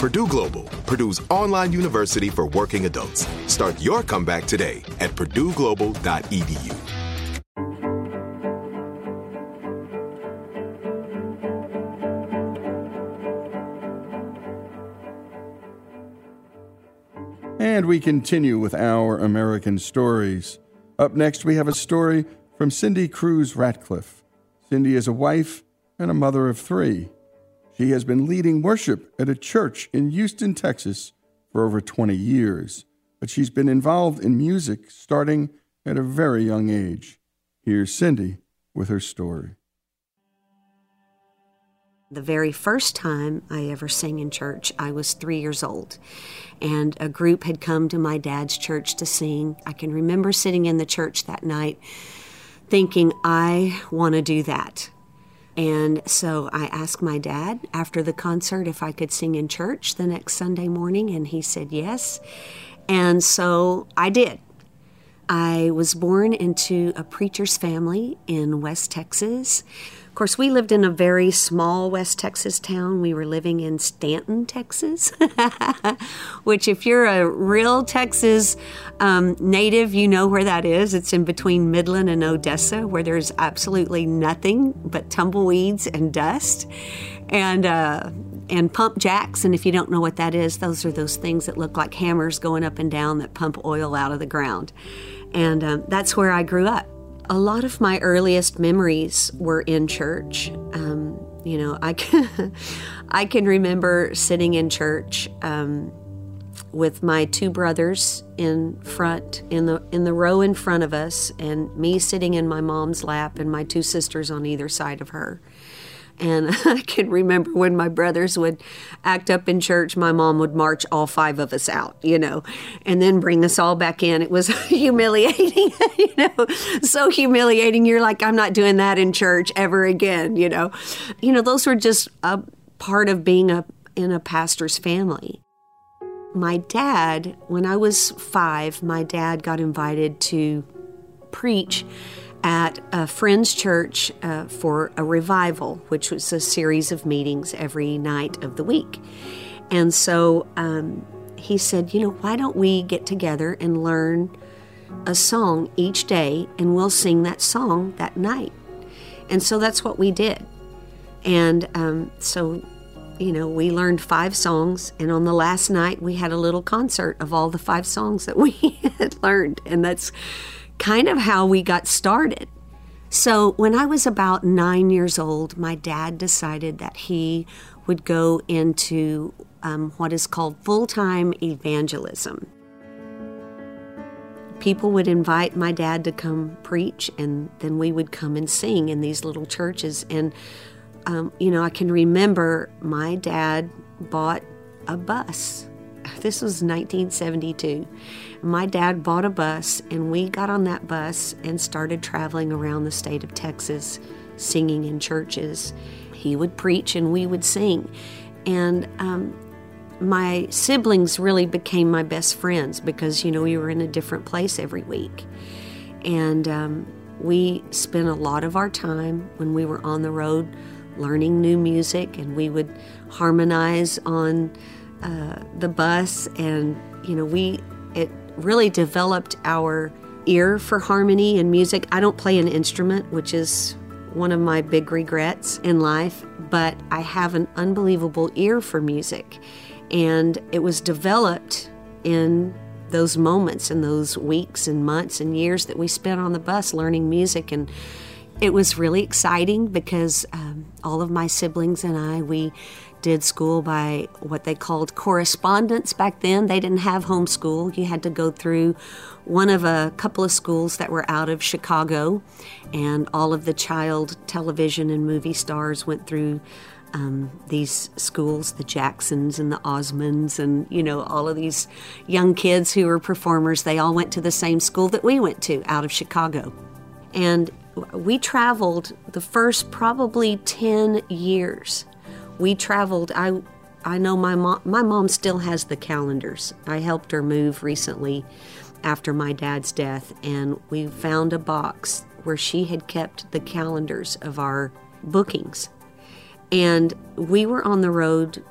Purdue Global, Purdue's online university for working adults. Start your comeback today at purdueglobal.edu. And we continue with our American stories. Up next, we have a story from Cindy Cruz Ratcliffe. Cindy is a wife and a mother of three. She has been leading worship at a church in Houston, Texas for over 20 years, but she's been involved in music starting at a very young age. Here's Cindy with her story. The very first time I ever sang in church, I was three years old. And a group had come to my dad's church to sing. I can remember sitting in the church that night thinking, I want to do that. And so I asked my dad after the concert if I could sing in church the next Sunday morning, and he said yes. And so I did. I was born into a preacher's family in West Texas. Course, we lived in a very small West Texas town. We were living in Stanton, Texas, which, if you're a real Texas um, native, you know where that is. It's in between Midland and Odessa, where there's absolutely nothing but tumbleweeds and dust. And uh, and pump jacks. And if you don't know what that is, those are those things that look like hammers going up and down that pump oil out of the ground. And um, that's where I grew up. A lot of my earliest memories were in church. Um, you know, I can, I can remember sitting in church um, with my two brothers in front, in the in the row in front of us, and me sitting in my mom's lap, and my two sisters on either side of her. And I can remember when my brothers would act up in church, my mom would march all five of us out, you know, and then bring us all back in. It was humiliating, you know, so humiliating. You're like, I'm not doing that in church ever again, you know. You know, those were just a part of being a in a pastor's family. My dad, when I was five, my dad got invited to preach at a friend's church uh, for a revival, which was a series of meetings every night of the week. And so um, he said, You know, why don't we get together and learn a song each day and we'll sing that song that night? And so that's what we did. And um, so, you know, we learned five songs. And on the last night, we had a little concert of all the five songs that we had learned. And that's kind of how we got started. So, when I was about nine years old, my dad decided that he would go into um, what is called full time evangelism. People would invite my dad to come preach, and then we would come and sing in these little churches. And, um, you know, I can remember my dad bought a bus. This was 1972 my dad bought a bus, and we got on that bus and started traveling around the state of Texas, singing in churches. He would preach, and we would sing. And um, my siblings really became my best friends because, you know, we were in a different place every week. And um, we spent a lot of our time when we were on the road learning new music, and we would harmonize on uh, the bus. And, you know, we, it really developed our ear for harmony and music. I don't play an instrument, which is one of my big regrets in life, but I have an unbelievable ear for music. And it was developed in those moments and those weeks and months and years that we spent on the bus learning music. And it was really exciting because um, all of my siblings and I, we did school by what they called correspondence back then. They didn't have homeschool. You had to go through one of a couple of schools that were out of Chicago, and all of the child television and movie stars went through um, these schools, the Jacksons and the Osmonds, and you know all of these young kids who were performers. They all went to the same school that we went to out of Chicago, and we traveled the first probably ten years we traveled. I I know my mom. My mom still has the calendars. I helped her move recently after my dad's death, and we found a box where she had kept the calendars of our bookings. And we were on the road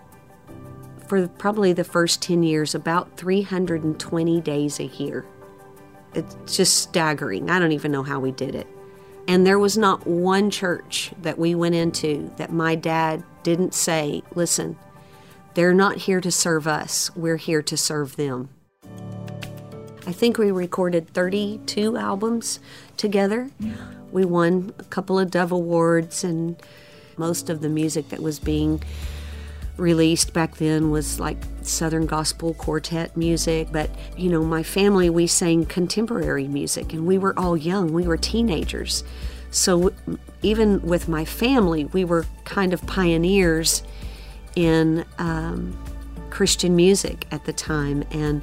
for probably the first 10 years, about 320 days a year. It's just staggering. I don't even know how we did it. And there was not one church that we went into that my dad didn't say, listen, they're not here to serve us, we're here to serve them. I think we recorded 32 albums together. We won a couple of Dove Awards, and most of the music that was being released back then was like Southern Gospel Quartet music. But, you know, my family, we sang contemporary music, and we were all young, we were teenagers. So even with my family, we were kind of pioneers in um, Christian music at the time. And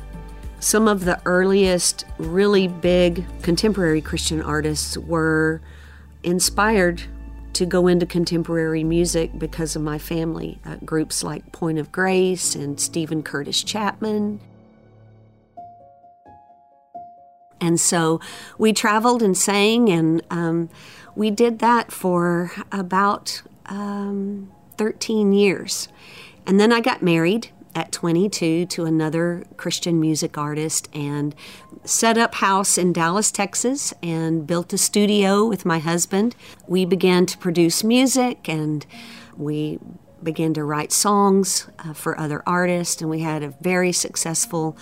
some of the earliest really big contemporary Christian artists were inspired to go into contemporary music because of my family. Uh, groups like Point of Grace and Steven Curtis Chapman. And so we traveled and sang, and um, we did that for about um, 13 years. And then I got married at 22 to another Christian music artist and set up house in Dallas, Texas, and built a studio with my husband. We began to produce music and we began to write songs uh, for other artists, and we had a very successful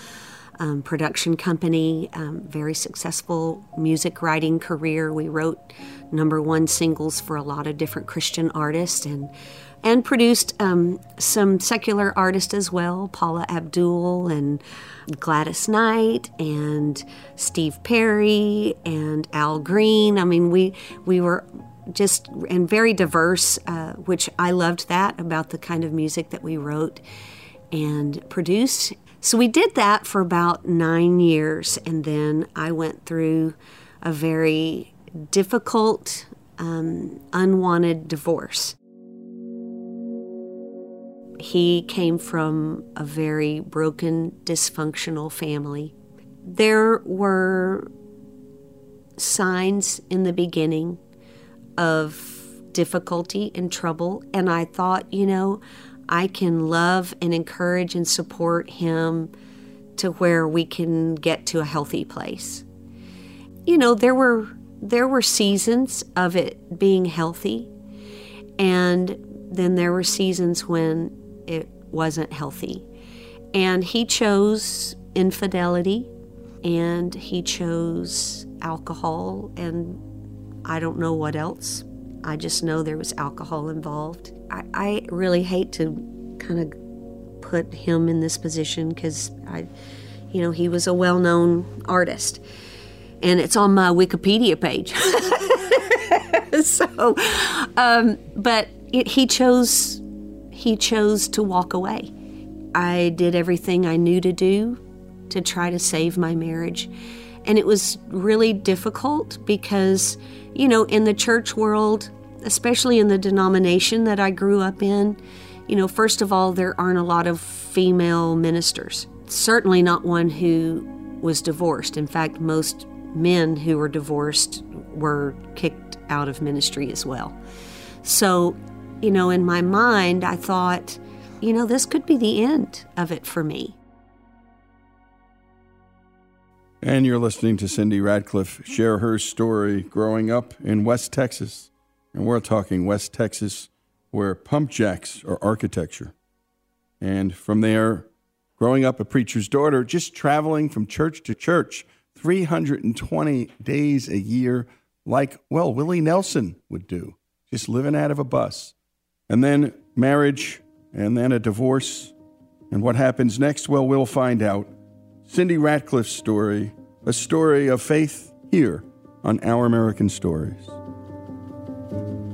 um, production company, um, very successful music writing career. We wrote number one singles for a lot of different Christian artists and and produced um, some secular artists as well, Paula Abdul and Gladys Knight and Steve Perry and Al Green. I mean, we we were just and very diverse, uh, which I loved that about the kind of music that we wrote and produced. So we did that for about nine years, and then I went through a very difficult, um, unwanted divorce. He came from a very broken, dysfunctional family. There were signs in the beginning of difficulty and trouble, and I thought, you know, I can love and encourage and support him to where we can get to a healthy place. You know, there were there were seasons of it being healthy and then there were seasons when it wasn't healthy. And he chose infidelity and he chose alcohol and I don't know what else. I just know there was alcohol involved. I, I really hate to kind of put him in this position because I, you know, he was a well known artist. And it's on my Wikipedia page. so, um, but it, he chose he chose to walk away. I did everything I knew to do to try to save my marriage. And it was really difficult because, you know, in the church world, especially in the denomination that I grew up in, you know, first of all, there aren't a lot of female ministers. Certainly not one who was divorced. In fact, most men who were divorced were kicked out of ministry as well. So, you know, in my mind, I thought, you know, this could be the end of it for me. And you're listening to Cindy Ratcliffe share her story growing up in West Texas. And we're talking West Texas, where pump jacks are architecture. And from there, growing up a preacher's daughter, just traveling from church to church 320 days a year, like, well, Willie Nelson would do, just living out of a bus. And then marriage, and then a divorce. And what happens next? Well, we'll find out. Cindy Ratcliffe's story, a story of faith here on Our American Stories. Bye.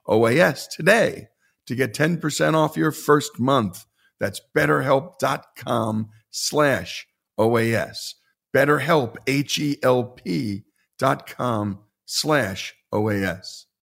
OAS today to get 10% off your first month. That's betterhelp.com slash OAS. BetterHelp, H-E-L-P dot com slash OAS.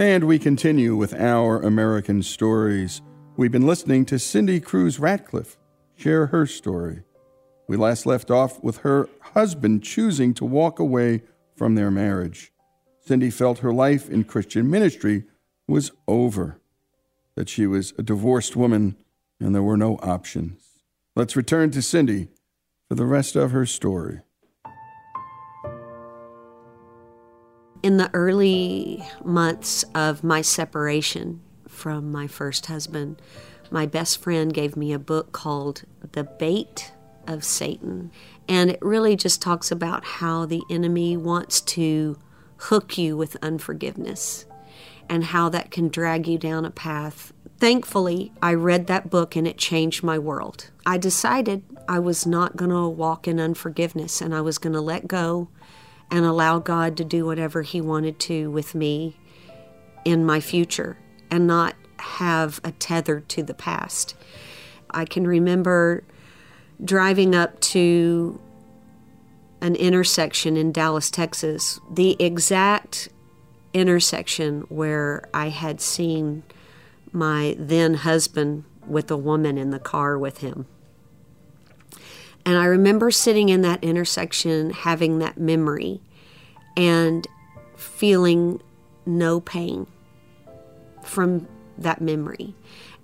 And we continue with our American stories. We've been listening to Cindy Cruz Ratcliffe share her story. We last left off with her husband choosing to walk away from their marriage. Cindy felt her life in Christian ministry was over, that she was a divorced woman and there were no options. Let's return to Cindy for the rest of her story. In the early months of my separation from my first husband, my best friend gave me a book called The Bait of Satan. And it really just talks about how the enemy wants to hook you with unforgiveness and how that can drag you down a path. Thankfully, I read that book and it changed my world. I decided I was not going to walk in unforgiveness and I was going to let go and allow God to do whatever He wanted to with me in my future and not have a tether to the past. I can remember driving up to an intersection in Dallas, Texas, the exact intersection where I had seen my then husband with a woman in the car with him. And I remember sitting in that intersection having that memory and feeling no pain from that memory.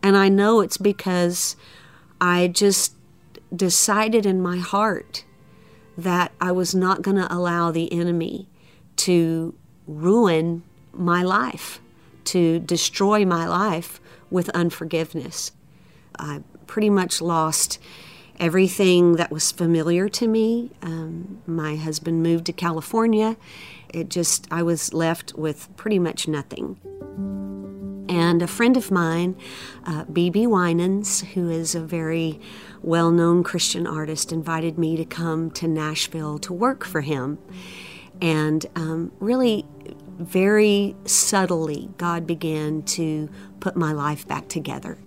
And I know it's because I just decided in my heart that I was not going to allow the enemy to ruin my life, to destroy my life with unforgiveness. I pretty much lost everything that was familiar to me. Um, my husband moved to California. It just, I was left with pretty much nothing. And a friend of mine, uh, BeBe Winans, who is a very well known Christian artist, invited me to come to Nashville to work for him. And um, really, very subtly, God began to put my life back together.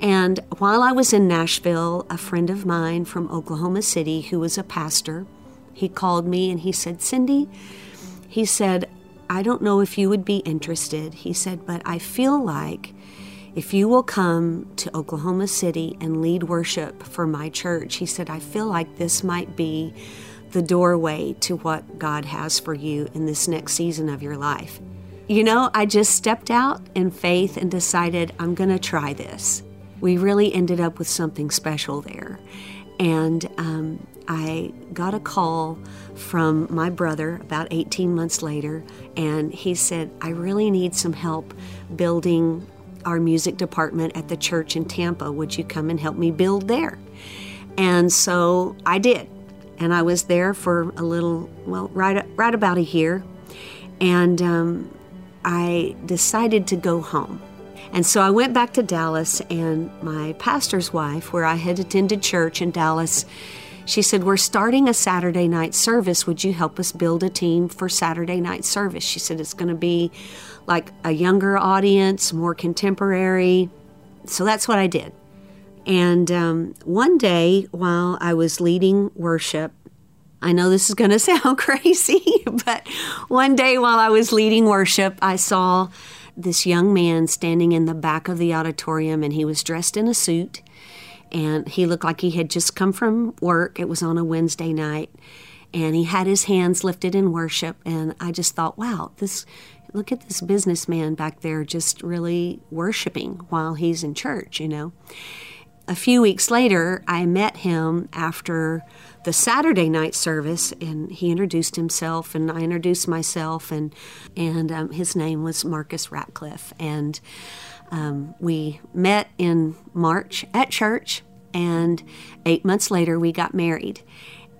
And while I was in Nashville, a friend of mine from Oklahoma City who was a pastor, he called me and he said, Cindy, he said, I don't know if you would be interested. He said, but I feel like if you will come to Oklahoma City and lead worship for my church, he said, I feel like this might be the doorway to what God has for you in this next season of your life. You know, I just stepped out in faith and decided I'm going to try this we really ended up with something special there. And um, I got a call from my brother about 18 months later, and he said, I really need some help building our music department at the church in Tampa. Would you come and help me build there? And so I did. And I was there for a little, well, right, right about a year. And um, I decided to go home. And so I went back to Dallas, and my pastor's wife, where I had attended church in Dallas, she said, We're starting a Saturday night service. Would you help us build a team for Saturday night service? She said, It's going to be like a younger audience, more contemporary. So that's what I did. And um, one day while I was leading worship, I know this is going to sound crazy, but one day while I was leading worship, I saw this young man standing in the back of the auditorium and he was dressed in a suit and he looked like he had just come from work. It was on a Wednesday night and he had his hands lifted in worship and I just thought, wow, this look at this businessman back there just really worshiping while he's in church, you know. A few weeks later, I met him after the Saturday night service, and he introduced himself, and I introduced myself, and and um, his name was Marcus Ratcliffe, and um, we met in March at church, and eight months later we got married,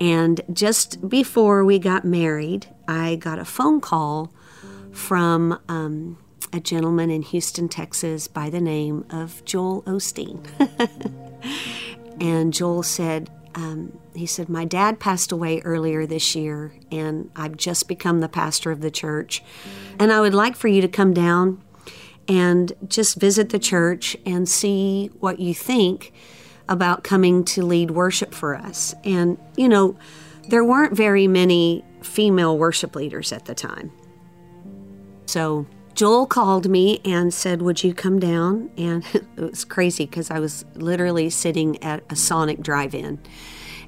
and just before we got married, I got a phone call from. Um, a gentleman in Houston, Texas, by the name of Joel Osteen. and Joel said, um, he said, My dad passed away earlier this year, and I've just become the pastor of the church. And I would like for you to come down and just visit the church and see what you think about coming to lead worship for us. And, you know, there weren't very many female worship leaders at the time. So Joel called me and said, Would you come down? And it was crazy because I was literally sitting at a Sonic drive in.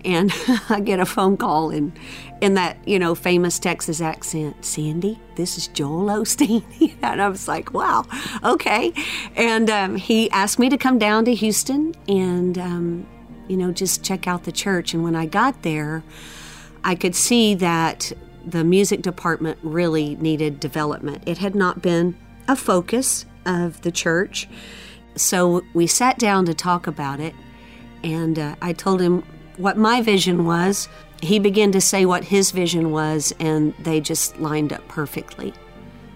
And I get a phone call in, in that, you know, famous Texas accent Sandy, this is Joel Osteen. and I was like, wow, okay. And um, he asked me to come down to Houston and, um, you know, just check out the church. And when I got there, I could see that the music department really needed development. It had not been a focus of the church. So we sat down to talk about it, and uh, I told him what my vision was. He began to say what his vision was, and they just lined up perfectly.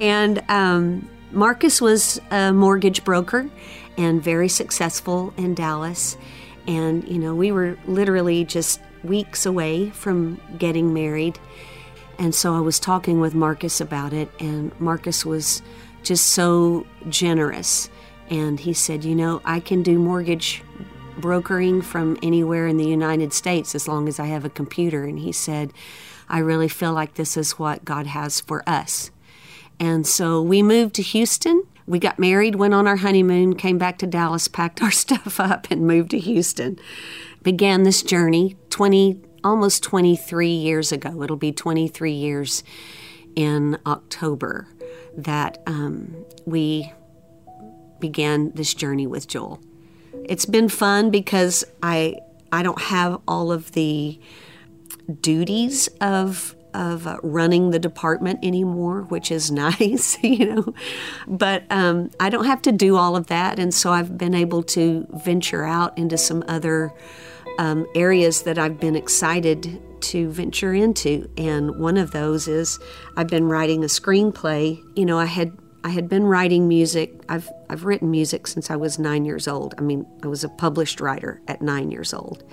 And um, Marcus was a mortgage broker and very successful in Dallas. And, you know, we were literally just weeks away from getting married. And so I was talking with Marcus about it, and Marcus was just so generous. And he said, You know, I can do mortgage brokering from anywhere in the United States as long as I have a computer. And he said, I really feel like this is what God has for us. And so we moved to Houston. We got married, went on our honeymoon, came back to Dallas, packed our stuff up, and moved to Houston. Began this journey 20 almost 23 years ago. It'll be 23 years in October that um, we began this journey with Joel. It's been fun because I I don't have all of the duties of of uh, running the department anymore, which is nice, you know. But um, I don't have to do all of that, and so I've been able to venture out into some other um, areas that I've been excited to venture into. And one of those is I've been writing a screenplay. You know, I had I had been writing music. I've I've written music since I was nine years old. I mean, I was a published writer at nine years old.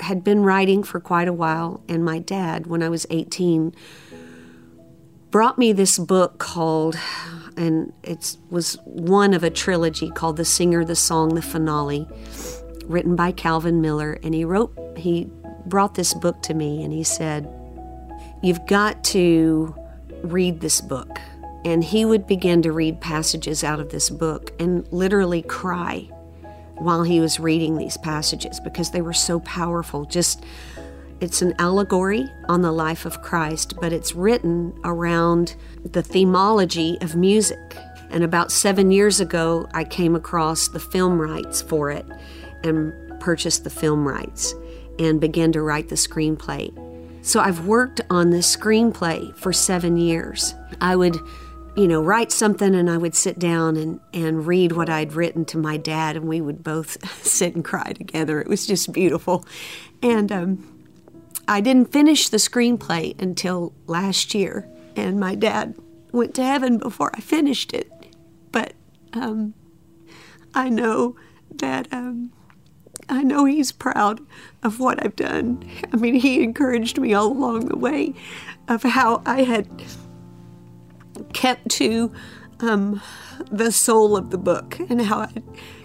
Had been writing for quite a while, and my dad, when I was 18, brought me this book called, and it was one of a trilogy called The Singer, the Song, the Finale written by Calvin Miller, and he wrote, he brought this book to me and he said, You've got to read this book. And he would begin to read passages out of this book and literally cry while he was reading these passages because they were so powerful. Just, it's an allegory on the life of Christ, but it's written around the themology of music. And about seven years ago, I came across the film rights for it and purchased the film rights and began to write the screenplay. So I've worked on this screenplay for seven years. I would, you know, write something and I would sit down and, and read what I'd written to my dad, and we would both sit and cry together. It was just beautiful. And um, I didn't finish the screenplay until last year, and my dad went to heaven before I finished it. But um, I know that um, I know he's proud of what I've done. I mean, he encouraged me all along the way of how I had kept to um, the soul of the book and how I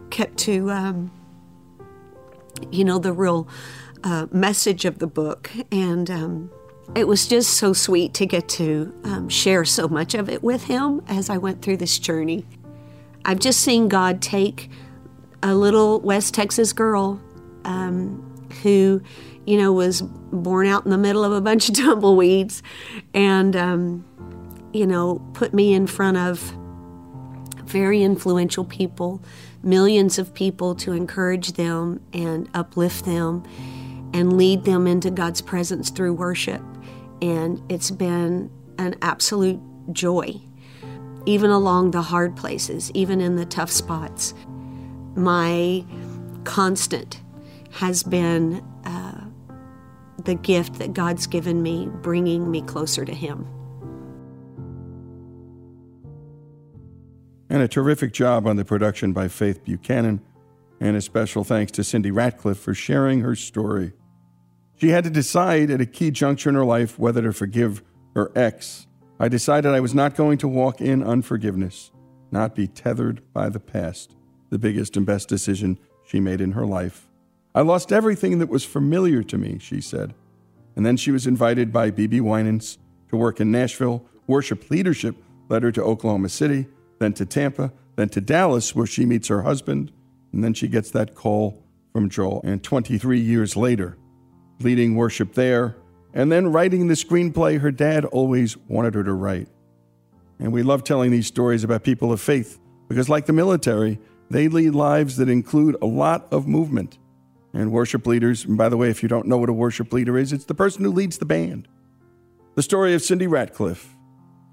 kept to, um, you know, the real uh, message of the book. And um, it was just so sweet to get to um, share so much of it with him as I went through this journey. I've just seen God take a little West Texas girl um, who, you know, was born out in the middle of a bunch of tumbleweeds and, um, you know, put me in front of very influential people, millions of people to encourage them and uplift them and lead them into God's presence through worship. And it's been an absolute joy, even along the hard places, even in the tough spots. My constant has been uh, the gift that God's given me, bringing me closer to Him. And a terrific job on the production by Faith Buchanan. And a special thanks to Cindy Ratcliffe for sharing her story. She had to decide at a key juncture in her life whether to forgive her ex. I decided I was not going to walk in unforgiveness, not be tethered by the past. The biggest and best decision she made in her life. I lost everything that was familiar to me, she said. And then she was invited by BeBe Winans to work in Nashville. Worship leadership led her to Oklahoma City then to Tampa, then to Dallas, where she meets her husband, and then she gets that call from Joel. And 23 years later, leading worship there, and then writing the screenplay her dad always wanted her to write. And we love telling these stories about people of faith because, like the military, they lead lives that include a lot of movement. And worship leaders, and by the way, if you don't know what a worship leader is, it's the person who leads the band. The story of Cindy Ratcliffe,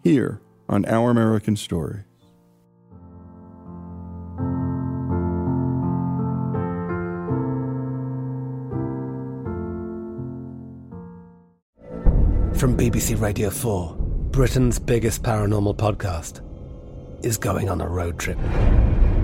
here on Our American Story. From BBC Radio 4, Britain's biggest paranormal podcast is going on a road trip.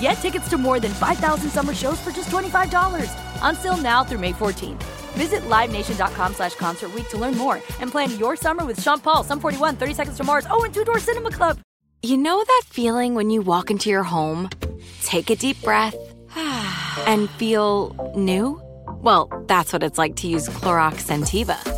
Get tickets to more than 5,000 summer shows for just $25. Until now through May 14th. Visit LiveNation.com slash Concert to learn more and plan your summer with Sean Paul, Sum 41, 30 Seconds to Mars, oh, and Two Door Cinema Club. You know that feeling when you walk into your home, take a deep breath, and feel new? Well, that's what it's like to use Clorox Sentiva.